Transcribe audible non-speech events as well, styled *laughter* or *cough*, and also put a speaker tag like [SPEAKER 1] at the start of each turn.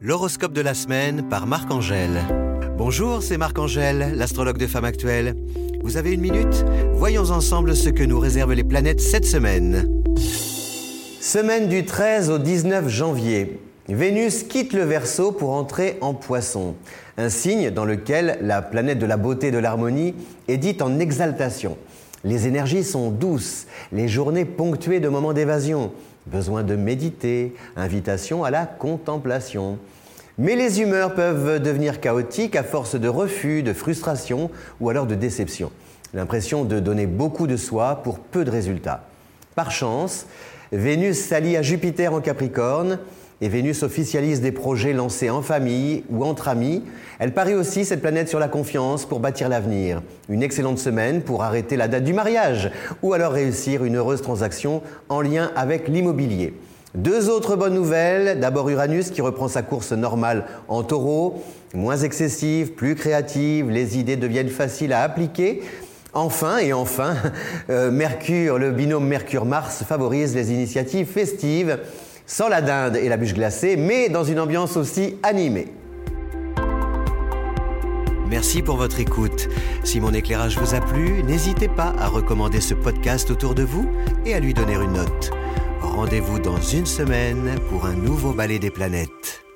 [SPEAKER 1] L'horoscope de la semaine par Marc-Angèle. Bonjour, c'est Marc-Angèle, l'astrologue de Femme Actuelle. Vous avez une minute? Voyons ensemble ce que nous réservent les planètes cette semaine. Semaine du 13 au 19 janvier. Vénus quitte le Verseau pour entrer en Poisson, un signe dans lequel la planète de la beauté et de l'harmonie est dite en exaltation. Les énergies sont douces, les journées ponctuées de moments d'évasion, besoin de méditer, invitation à la contemplation. Mais les humeurs peuvent devenir chaotiques à force de refus, de frustration ou alors de déception. L'impression de donner beaucoup de soi pour peu de résultats. Par chance, Vénus s'allie à Jupiter en Capricorne et Vénus officialise des projets lancés en famille ou entre amis. Elle parie aussi cette planète sur la confiance pour bâtir l'avenir. Une excellente semaine pour arrêter la date du mariage ou alors réussir une heureuse transaction en lien avec l'immobilier. Deux autres bonnes nouvelles. D'abord Uranus qui reprend sa course normale en taureau, moins excessive, plus créative, les idées deviennent faciles à appliquer. Enfin et enfin, *laughs* euh, Mercure, le binôme Mercure-Mars favorise les initiatives festives sans la dinde et la bûche glacée, mais dans une ambiance aussi animée. Merci pour votre écoute. Si mon éclairage vous a plu, n'hésitez pas à recommander ce podcast autour de vous et à lui donner une note. Rendez-vous dans une semaine pour un nouveau ballet des planètes.